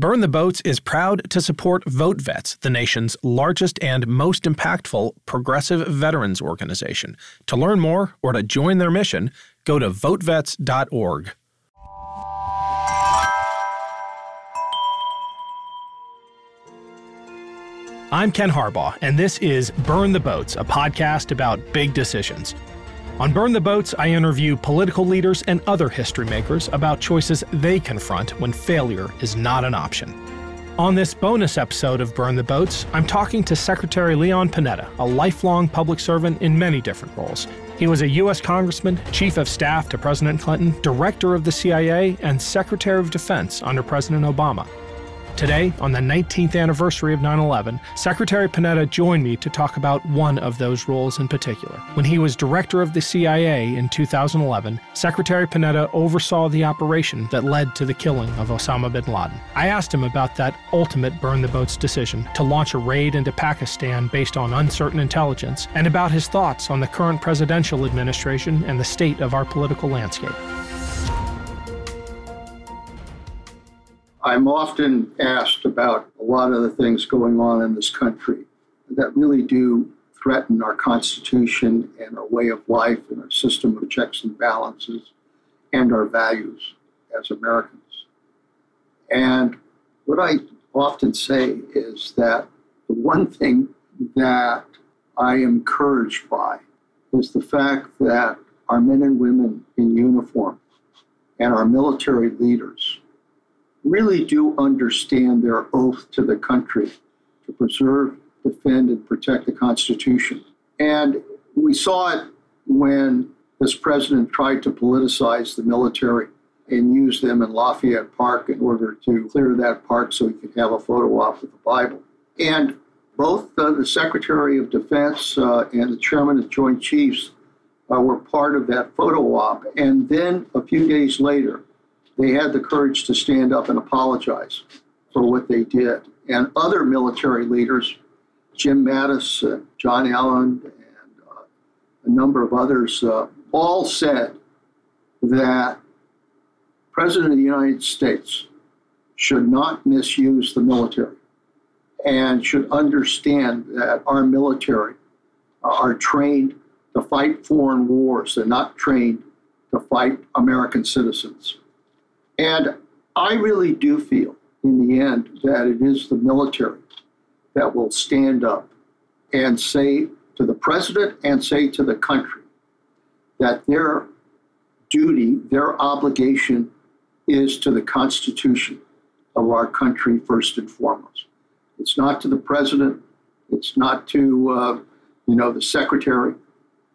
Burn the Boats is proud to support Vote Vets, the nation's largest and most impactful progressive veterans organization. To learn more or to join their mission, go to votevets.org. I'm Ken Harbaugh, and this is Burn the Boats, a podcast about big decisions. On Burn the Boats, I interview political leaders and other history makers about choices they confront when failure is not an option. On this bonus episode of Burn the Boats, I'm talking to Secretary Leon Panetta, a lifelong public servant in many different roles. He was a U.S. Congressman, Chief of Staff to President Clinton, Director of the CIA, and Secretary of Defense under President Obama. Today, on the 19th anniversary of 9 11, Secretary Panetta joined me to talk about one of those roles in particular. When he was director of the CIA in 2011, Secretary Panetta oversaw the operation that led to the killing of Osama bin Laden. I asked him about that ultimate burn the boats decision to launch a raid into Pakistan based on uncertain intelligence, and about his thoughts on the current presidential administration and the state of our political landscape. I'm often asked about a lot of the things going on in this country that really do threaten our Constitution and our way of life and our system of checks and balances and our values as Americans. And what I often say is that the one thing that I am encouraged by is the fact that our men and women in uniform and our military leaders really do understand their oath to the country to preserve, defend, and protect the Constitution. And we saw it when this president tried to politicize the military and use them in Lafayette Park in order to clear that park so he could have a photo op with the Bible. And both uh, the Secretary of Defense uh, and the Chairman of the Joint Chiefs uh, were part of that photo op. And then a few days later, they had the courage to stand up and apologize for what they did. And other military leaders, Jim Mattis, uh, John Allen, and uh, a number of others, uh, all said that President of the United States should not misuse the military and should understand that our military are trained to fight foreign wars. They're not trained to fight American citizens. And I really do feel in the end that it is the military that will stand up and say to the president and say to the country that their duty, their obligation is to the Constitution of our country first and foremost. It's not to the president, it's not to uh, you know the secretary,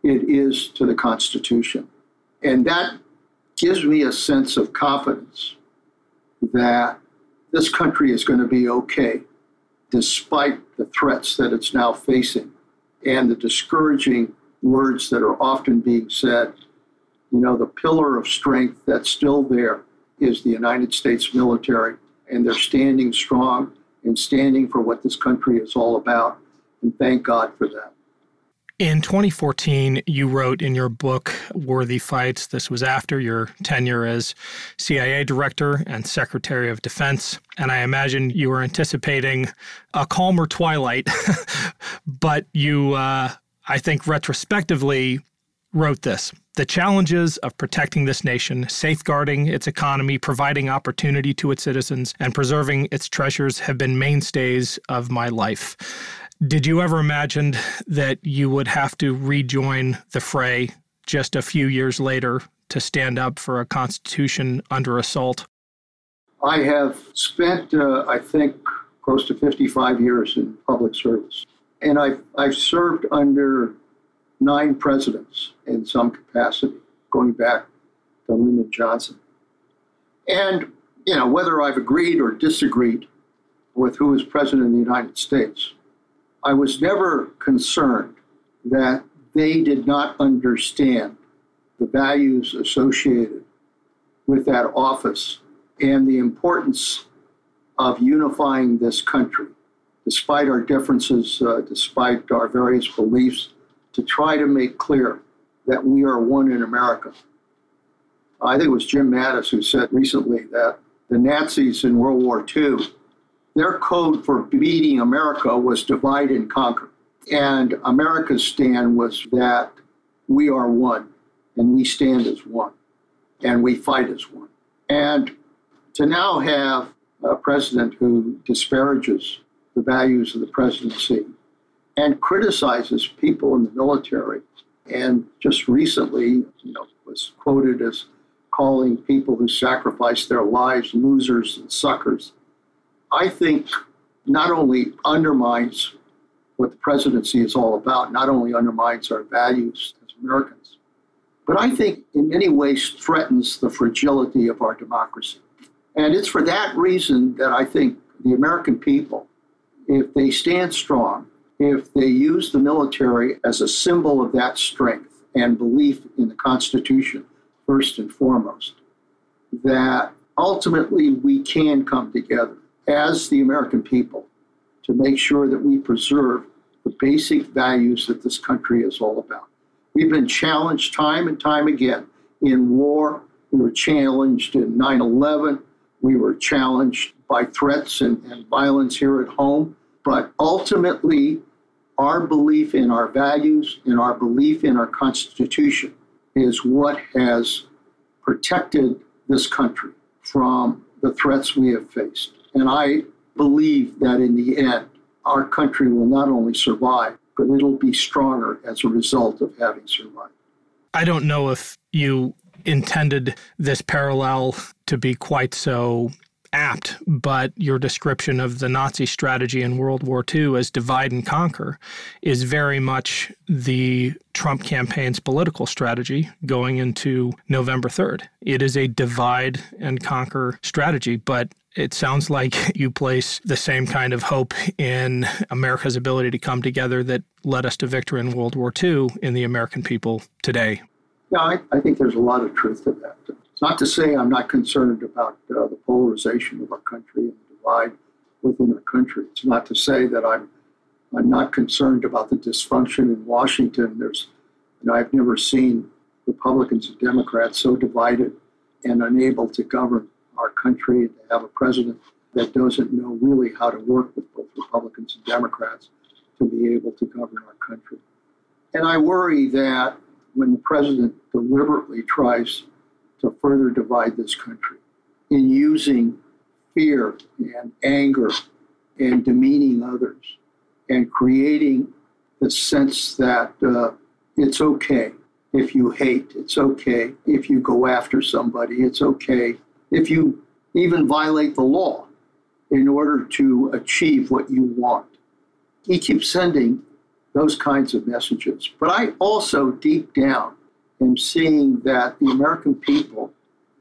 it is to the Constitution. And that gives me a sense of confidence that this country is going to be okay despite the threats that it's now facing and the discouraging words that are often being said. You know, the pillar of strength that's still there is the United States military, and they're standing strong and standing for what this country is all about. And thank God for that. In 2014, you wrote in your book, Worthy Fights, this was after your tenure as CIA Director and Secretary of Defense. And I imagine you were anticipating a calmer twilight, but you, uh, I think, retrospectively wrote this The challenges of protecting this nation, safeguarding its economy, providing opportunity to its citizens, and preserving its treasures have been mainstays of my life. Did you ever imagine that you would have to rejoin the fray just a few years later to stand up for a constitution under assault? I have spent, uh, I think, close to 55 years in public service. And I've, I've served under nine presidents in some capacity, going back to Lyndon Johnson. And, you know, whether I've agreed or disagreed with who is president of the United States, I was never concerned that they did not understand the values associated with that office and the importance of unifying this country, despite our differences, uh, despite our various beliefs, to try to make clear that we are one in America. I think it was Jim Mattis who said recently that the Nazis in World War II, their code for beating America was divide and conquer. And America's stand was that we are one and we stand as one and we fight as one. And to now have a president who disparages the values of the presidency and criticizes people in the military and just recently you know, was quoted as calling people who sacrifice their lives losers and suckers, I think not only undermines what the presidency is all about, not only undermines our values as Americans, but I think in many ways threatens the fragility of our democracy. And it's for that reason that I think the American people, if they stand strong, if they use the military as a symbol of that strength and belief in the Constitution, first and foremost, that ultimately we can come together as the American people to make sure that we preserve the basic values that this country is all about. We've been challenged time and time again in war. We were challenged in 9 11. We were challenged by threats and, and violence here at home. But ultimately, our belief in our values and our belief in our Constitution is what has protected this country from the threats we have faced. And I believe that in the end, our country will not only survive, but it'll be stronger as a result of having survived. I don't know if you intended this parallel to be quite so apt, but your description of the Nazi strategy in World War II as divide and conquer is very much the Trump campaign's political strategy going into November 3rd. It is a divide and conquer strategy, but it sounds like you place the same kind of hope in America's ability to come together that led us to victory in World War II in the American people today. Yeah, I, I think there's a lot of truth to that. It's not to say I'm not concerned about uh, the polarization of our country and the divide within our country. It's not to say that I'm I'm not concerned about the dysfunction in Washington. There's, you know, I've never seen Republicans and Democrats so divided and unable to govern our country to have a president that doesn't know really how to work with both Republicans and Democrats to be able to govern our country. And I worry that when the president deliberately tries to further divide this country in using fear and anger and demeaning others and creating the sense that uh, it's okay if you hate, it's okay if you go after somebody, it's okay if you even violate the law in order to achieve what you want. He keeps sending those kinds of messages. But I also, deep down, am seeing that the American people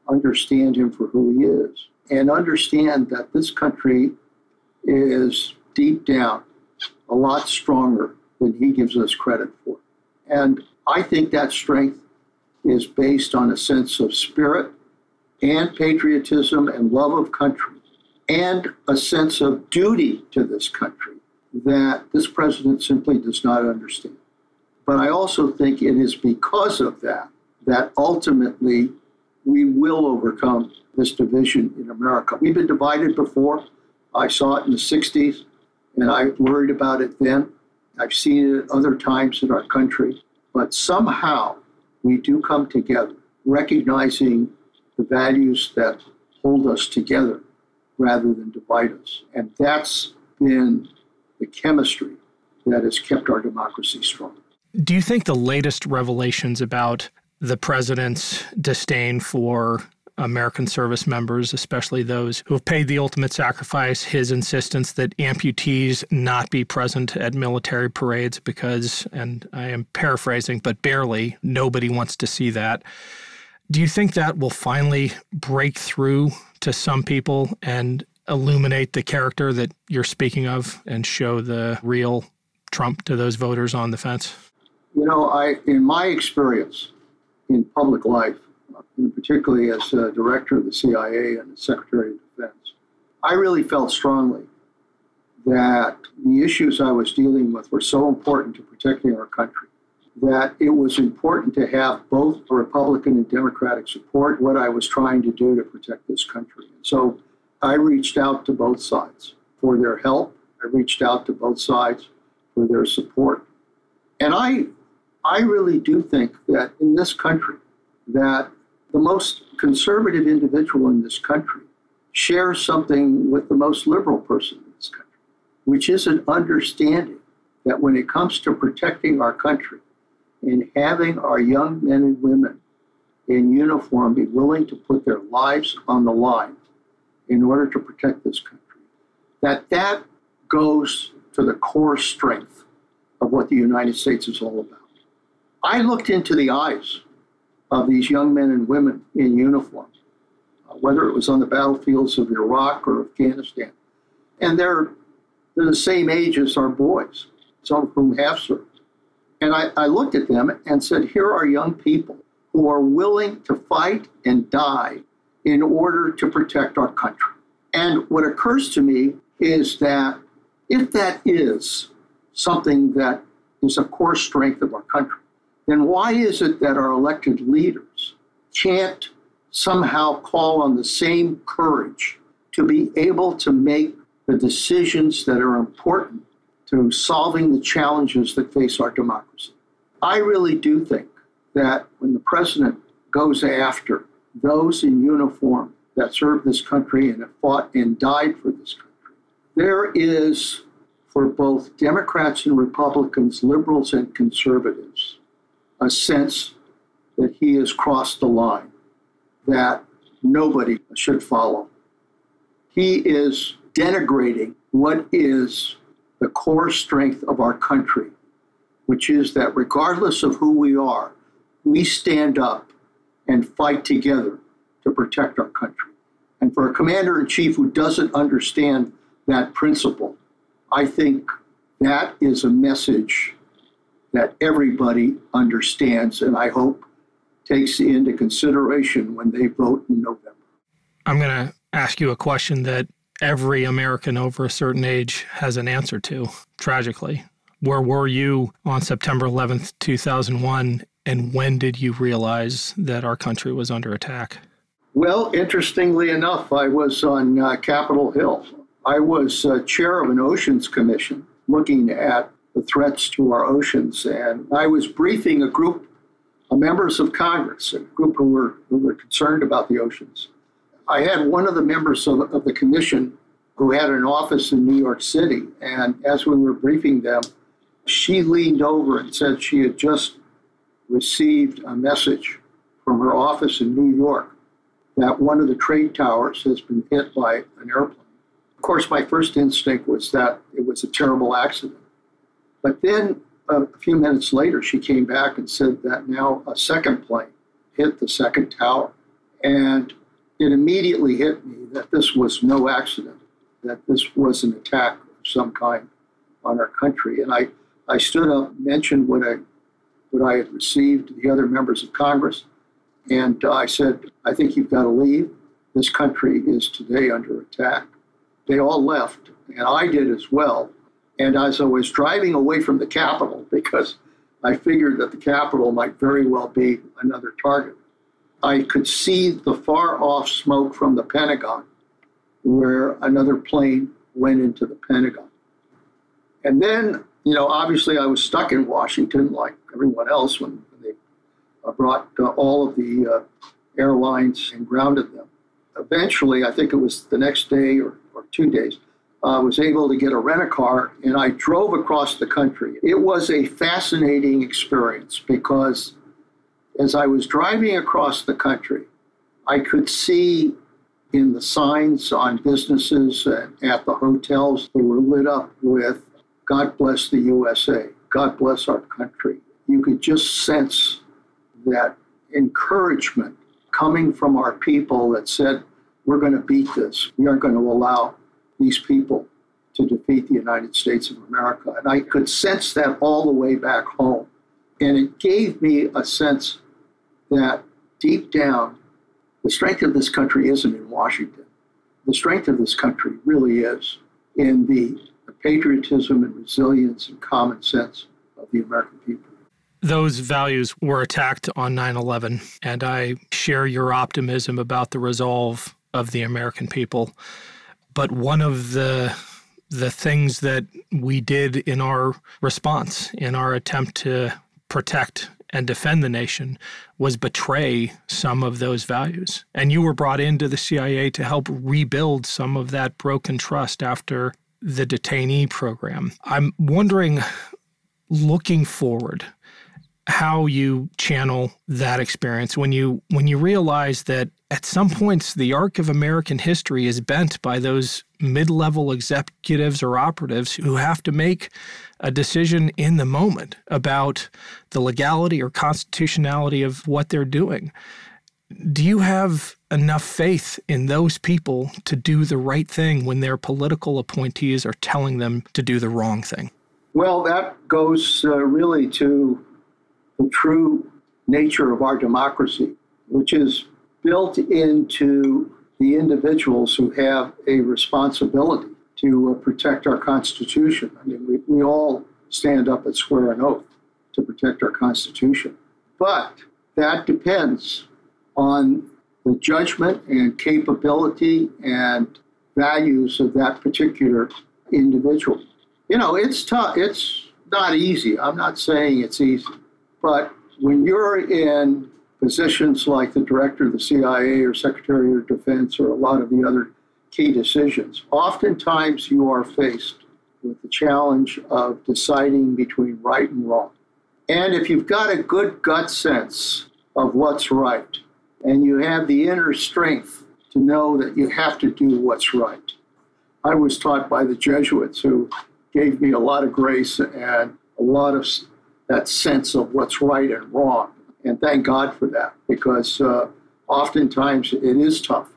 understand him for who he is and understand that this country is deep down a lot stronger than he gives us credit for. And I think that strength is based on a sense of spirit and patriotism and love of country and a sense of duty to this country that this president simply does not understand. But I also think it is because of that that ultimately we will overcome this division in America. We've been divided before. I saw it in the 60s, and I worried about it then. I've seen it other times in our country. But somehow we do come together, recognizing the values that hold us together rather than divide us. And that's been the chemistry that has kept our democracy strong. Do you think the latest revelations about the president's disdain for American service members, especially those who have paid the ultimate sacrifice, his insistence that amputees not be present at military parades because, and I am paraphrasing, but barely, nobody wants to see that. Do you think that will finally break through to some people and illuminate the character that you're speaking of and show the real Trump to those voters on the fence? You know, I in my experience in public life, particularly as director of the CIA and Secretary of Defense, I really felt strongly that the issues I was dealing with were so important to protecting our country that it was important to have both Republican and Democratic support what I was trying to do to protect this country. So I reached out to both sides for their help. I reached out to both sides for their support. And I I really do think that in this country that the most conservative individual in this country shares something with the most liberal person in this country, which is an understanding that when it comes to protecting our country and having our young men and women in uniform be willing to put their lives on the line in order to protect this country, that that goes to the core strength of what the United States is all about. I looked into the eyes of these young men and women in uniform, uh, whether it was on the battlefields of Iraq or Afghanistan, and they're, they're the same age as our boys some of whom have served. And I, I looked at them and said, here are young people who are willing to fight and die in order to protect our country. And what occurs to me is that if that is something that is a core strength of our country, then why is it that our elected leaders can't somehow call on the same courage to be able to make the decisions that are important to solving the challenges that face our democracy. I really do think that when the president goes after those in uniform that served this country and have fought and died for this country, there is, for both Democrats and Republicans, liberals and conservatives, a sense that he has crossed the line that nobody should follow. He is denigrating what is the core strength of our country, which is that regardless of who we are, we stand up and fight together to protect our country. And for a commander in chief who doesn't understand that principle, I think that is a message that everybody understands and I hope takes into consideration when they vote in November. I'm going to ask you a question that every American over a certain age has an answer to, tragically. Where were you on September 11th, 2001, and when did you realize that our country was under attack? Well, interestingly enough, I was on uh, Capitol Hill. I was uh, chair of an oceans commission looking at the threats to our oceans, and I was briefing a group of members of Congress, a group who were, who were concerned about the oceans. I had one of the members of, of the commission who had an office in New York City. And as we were briefing them, she leaned over and said she had just received a message from her office in New York that one of the trade towers has been hit by an airplane. Of course, my first instinct was that it was a terrible accident. But then a few minutes later, she came back and said that now a second plane hit the second tower. And it immediately hit me that this was no accident, that this was an attack of some kind on our country. And I, I stood up, mentioned what I, what I had received to the other members of Congress, and I said, I think you've got to leave. This country is today under attack. They all left, and I did as well. And as I was driving away from the Capitol, because I figured that the Capitol might very well be another target, I could see the far off smoke from the Pentagon where another plane went into the Pentagon. And then, you know, obviously I was stuck in Washington like everyone else when they uh, brought uh, all of the uh, airlines and grounded them. Eventually, I think it was the next day or, or two days, I was able to get a rent a car and I drove across the country. It was a fascinating experience because as I was driving across the country, I could see in the signs on businesses and at the hotels, that were lit up with God bless the USA, God bless our country. You could just sense that encouragement coming from our people that said, We're going to beat this. We aren't going to allow these people to defeat the United States of America. And I could sense that all the way back home. And it gave me a sense that deep down, the strength of this country isn't in Washington. The strength of this country really is in the, the patriotism and resilience and common sense of the American people. Those values were attacked on 9 11, and I share your optimism about the resolve of the American people. But one of the the things that we did in our response, in our attempt to protect and defend the nation, was betray some of those values. And you were brought into the CIA to help rebuild some of that broken trust after the detainee program. I'm wondering, looking forward, how you channel that experience when you when you realize that at some points the arc of American history is bent by those mid-level executives or operatives who have to make a decision in the moment about the legality or constitutionality of what they're doing. Do you have enough faith in those people to do the right thing when their political appointees are telling them to do the wrong thing? Well, that goes uh, really to the true nature of our democracy, which is built into the individuals who have a responsibility to uh, protect our Constitution. I mean, we, we all stand up and swear an oath to protect our Constitution. But that depends on the judgment and capability and values of that particular individual. You know, it's tough. It's not easy. I'm not saying it's easy. But when you're in positions like the director of the CIA or secretary of defense or a lot of the other key decisions, oftentimes you are faced with the challenge of deciding between right and wrong. And if you've got a good gut sense of what's right and you have the inner strength to know that you have to do what's right. I was taught by the Jesuits who gave me a lot of grace and a lot of that sense of what's right and wrong. And thank God for that because uh, oftentimes it is tough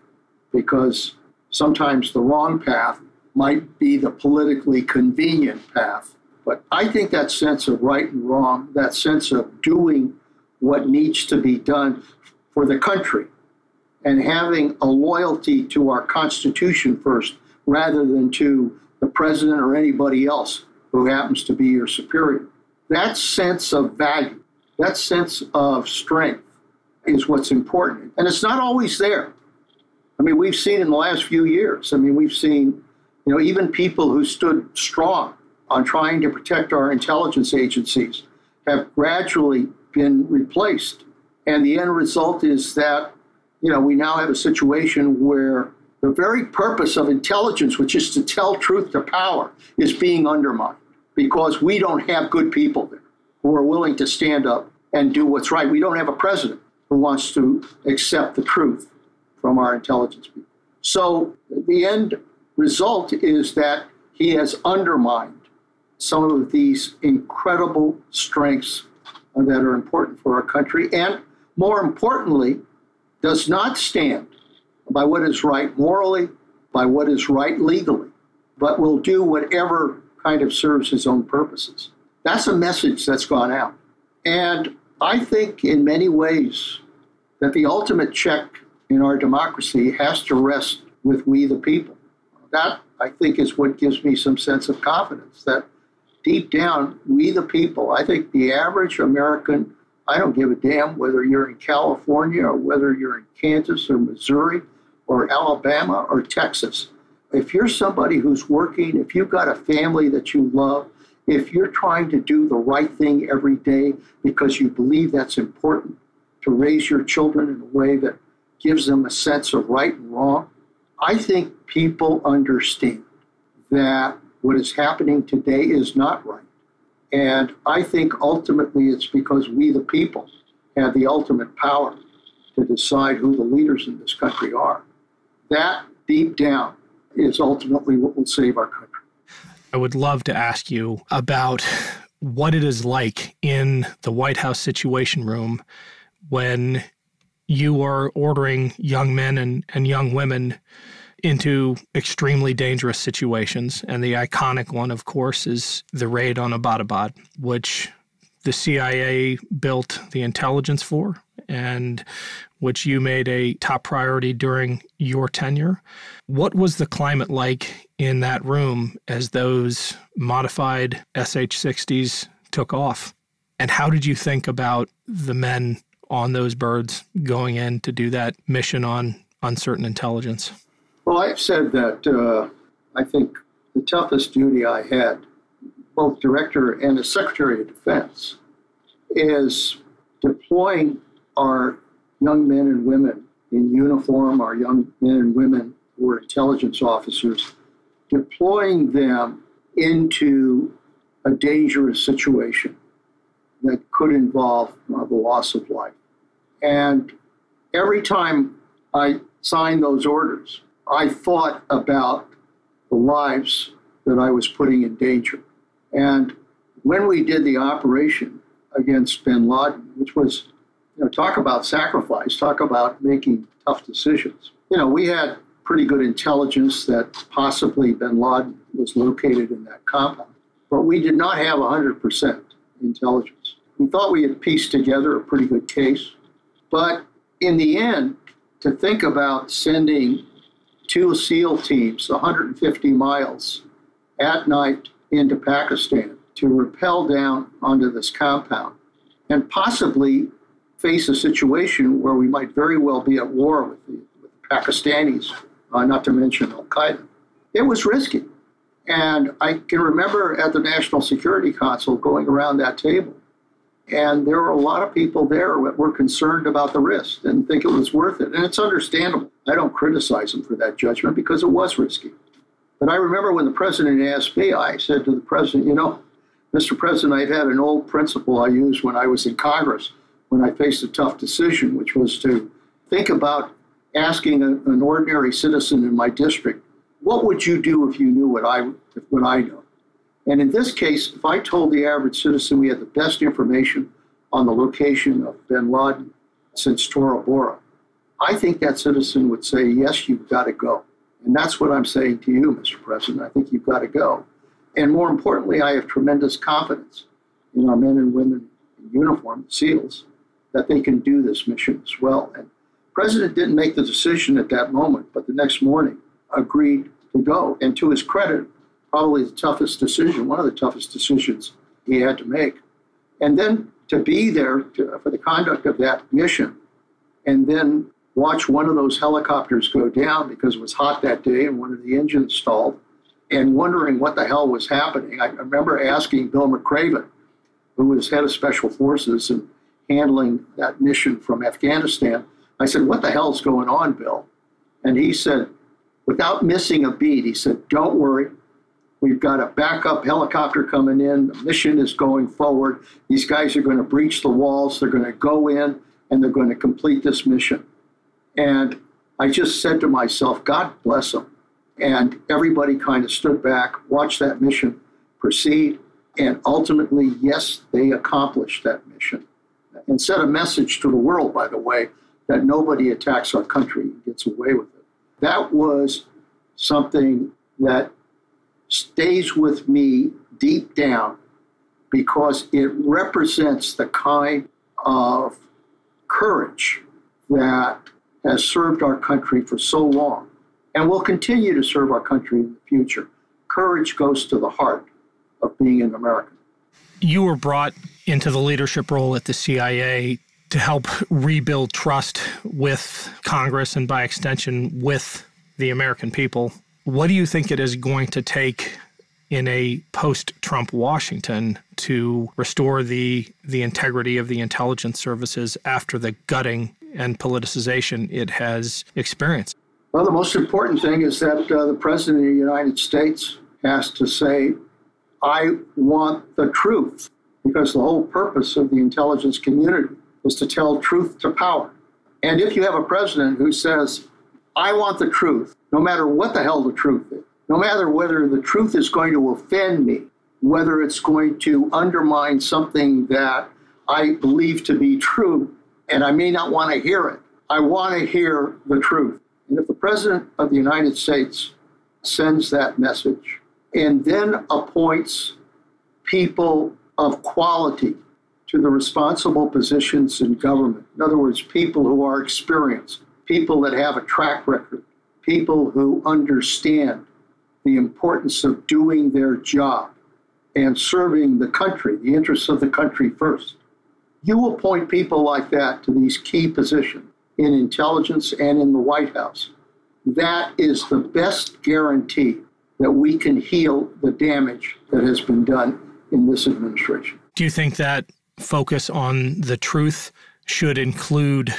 because sometimes the wrong path might be the politically convenient path. But I think that sense of right and wrong, that sense of doing what needs to be done for the country and having a loyalty to our Constitution first rather than to the president or anybody else who happens to be your superior that sense of value, that sense of strength is what's important. And it's not always there. I mean, we've seen in the last few years, I mean, we've seen, you know, even people who stood strong on trying to protect our intelligence agencies have gradually been replaced. And the end result is that, you know, we now have a situation where the very purpose of intelligence, which is to tell truth to power, is being undermined because we don't have good people there who are willing to stand up and do what's right. We don't have a president who wants to accept the truth from our intelligence people. So the end result is that he has undermined some of these incredible strengths that are important for our country and more importantly does not stand by what is right morally by what is right legally but will do whatever kind of serves his own purposes. That's a message that's gone out. And I think in many ways that the ultimate check in our democracy has to rest with we the people. That, I think, is what gives me some sense of confidence that deep down, we the people, I think the average American, I don't give a damn whether you're in California or whether you're in Kansas or Missouri or Alabama or Texas if you're somebody who's working, if you've got a family that you love, if you're trying to do the right thing every day because you believe that's important to raise your children in a way that gives them a sense of right and wrong, I think people understand that what is happening today is not right. And I think ultimately it's because we, the people, have the ultimate power to decide who the leaders in this country are. That deep down is ultimately what will save our country. I would love to ask you about what it is like in the White House Situation Room when you are ordering young men and, and young women into extremely dangerous situations. And the iconic one, of course, is the raid on Abbottabad, which the CIA built the intelligence for and which you made a top priority during your tenure. What was the climate like in that room as those modified SH 60s took off? And how did you think about the men on those birds going in to do that mission on uncertain intelligence? Well, I've said that uh, I think the toughest duty I had, both director and as Secretary of Defense, is deploying our young men and women in uniform, our young men and women who are intelligence officers, deploying them into a dangerous situation that could involve uh, the loss of life. And every time I signed those orders, I thought about the lives that I was putting in danger. And when we did the operation against bin Laden, which was, you know, talk about sacrifice, talk about making tough decisions. You know, we had pretty good intelligence that possibly bin Laden was located in that compound, but we did not have 100% intelligence. We thought we had pieced together a pretty good case, but in the end, to think about sending two SEAL teams 150 miles at night into Pakistan to rappel down onto this compound and possibly face a situation where we might very well be at war with the, with the Pakistanis, uh, not to mention Al Qaeda. It was risky. And I can remember at the National Security Council going around that table, and there were a lot of people there that were concerned about the risk and think it was worth it. And it's understandable. I don't criticize them for that judgment because it was risky. But I remember when the president asked me, I said to the president, you know, Mr. President, I've had an old principle I used when I was in Congress when I faced a tough decision, which was to think about asking a, an ordinary citizen in my district, what would you do if you knew what I, what I know? And in this case, if I told the average citizen we had the best information on the location of bin Laden since Tora Bora, I think that citizen would say, yes, you've got to go. And that's what I'm saying to you, Mr. President. I think you've got to go. And more importantly, I have tremendous confidence in our men and women in uniform, SEALs, that they can do this mission as well. And President didn't make the decision at that moment, but the next morning agreed to go. And to his credit, probably the toughest decision, one of the toughest decisions he had to make. And then to be there to, for the conduct of that mission and then watch one of those helicopters go down because it was hot that day and one of the engines stalled and wondering what the hell was happening. I remember asking Bill McRaven, who was head of special forces and handling that mission from Afghanistan, I said, What the hell's going on, Bill? And he said, without missing a beat, he said, Don't worry. We've got a backup helicopter coming in. The mission is going forward. These guys are going to breach the walls. They're going to go in and they're going to complete this mission. And I just said to myself, God bless them. And everybody kind of stood back, watched that mission proceed, and ultimately, yes, they accomplished that mission. And sent a message to the world, by the way, that nobody attacks our country and gets away with it. That was something that stays with me deep down because it represents the kind of courage that has served our country for so long and will continue to serve our country in the future. Courage goes to the heart of being an American. You were brought into the leadership role at the CIA to help rebuild trust with Congress and by extension with the American people. What do you think it is going to take in a post-Trump Washington to restore the the integrity of the intelligence services after the gutting and politicization it has experienced? Well, the most important thing is that uh, the President of the United States has to say, I want the truth, because the whole purpose of the intelligence community is to tell truth to power. And if you have a president who says, I want the truth, no matter what the hell the truth is, no matter whether the truth is going to offend me, whether it's going to undermine something that I believe to be true, and I may not want to hear it. I want to hear the truth. And if the President of the United States sends that message and then appoints people of quality to the responsible positions in government, in other words, people who are experienced, people that have a track record, people who understand the importance of doing their job, and serving the country, the interests of the country first. You appoint people like that to these key positions in intelligence and in the White House. That is the best guarantee that we can heal the damage that has been done in this administration. Do you think that focus on the truth should include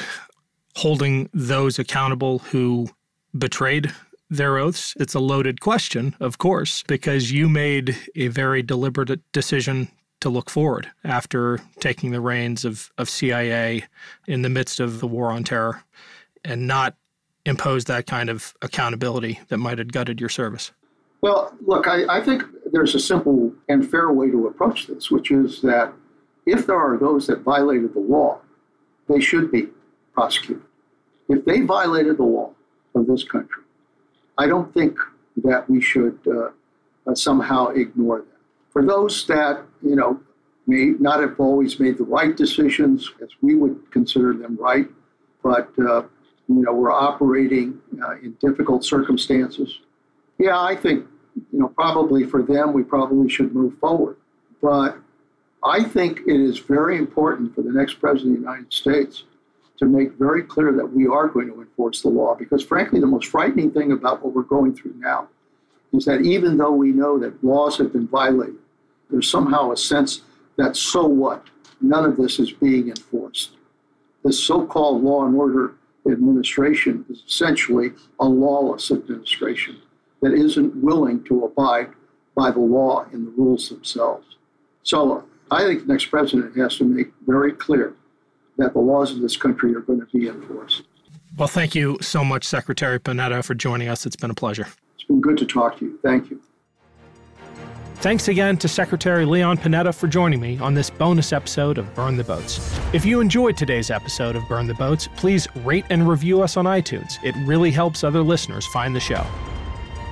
holding those accountable who betrayed their oaths? It's a loaded question, of course, because you made a very deliberate decision to look forward after taking the reins of, of CIA in the midst of the war on terror and not impose that kind of accountability that might have gutted your service? Well, look, I, I think there's a simple and fair way to approach this, which is that if there are those that violated the law, they should be prosecuted. If they violated the law of this country, I don't think that we should uh, uh, somehow ignore that. For those that, you know, may not have always made the right decisions, as we would consider them right, but, uh, you know, we're operating uh, in difficult circumstances. Yeah, I think, you know, probably for them, we probably should move forward. But I think it is very important for the next president of the United States to make very clear that we are going to enforce the law. Because frankly, the most frightening thing about what we're going through now is that even though we know that laws have been violated, there's somehow a sense that so what? None of this is being enforced. This so called law and order administration is essentially a lawless administration that isn't willing to abide by the law and the rules themselves. So I think the next president has to make very clear that the laws of this country are going to be enforced. Well, thank you so much, Secretary Panetta, for joining us. It's been a pleasure. It's been good to talk to you. Thank you. Thanks again to Secretary Leon Panetta for joining me on this bonus episode of Burn the Boats. If you enjoyed today's episode of Burn the Boats, please rate and review us on iTunes. It really helps other listeners find the show.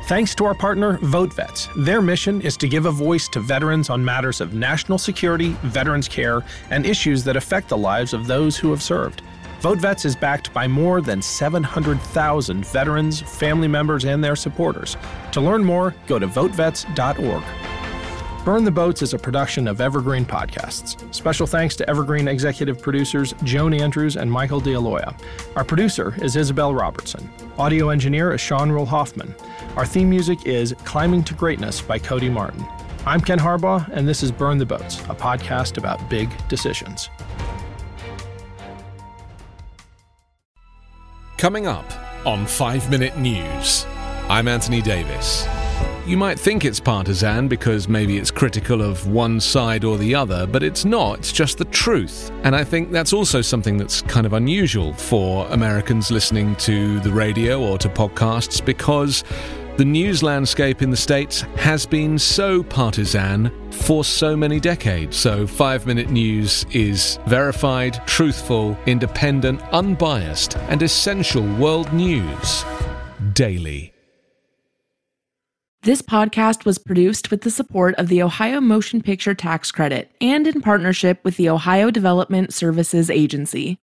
Thanks to our partner, VoteVets. Their mission is to give a voice to veterans on matters of national security, veterans care, and issues that affect the lives of those who have served. VoteVets is backed by more than 700,000 veterans, family members, and their supporters. To learn more, go to votevets.org. Burn the Boats is a production of Evergreen Podcasts. Special thanks to Evergreen executive producers Joan Andrews and Michael D'Aloia. Our producer is Isabel Robertson. Audio engineer is Sean Rule Hoffman. Our theme music is Climbing to Greatness by Cody Martin. I'm Ken Harbaugh, and this is Burn the Boats, a podcast about big decisions. Coming up on 5 Minute News, I'm Anthony Davis. You might think it's partisan because maybe it's critical of one side or the other, but it's not. It's just the truth. And I think that's also something that's kind of unusual for Americans listening to the radio or to podcasts because the news landscape in the States has been so partisan for so many decades. So, five minute news is verified, truthful, independent, unbiased, and essential world news daily. This podcast was produced with the support of the Ohio Motion Picture Tax Credit and in partnership with the Ohio Development Services Agency.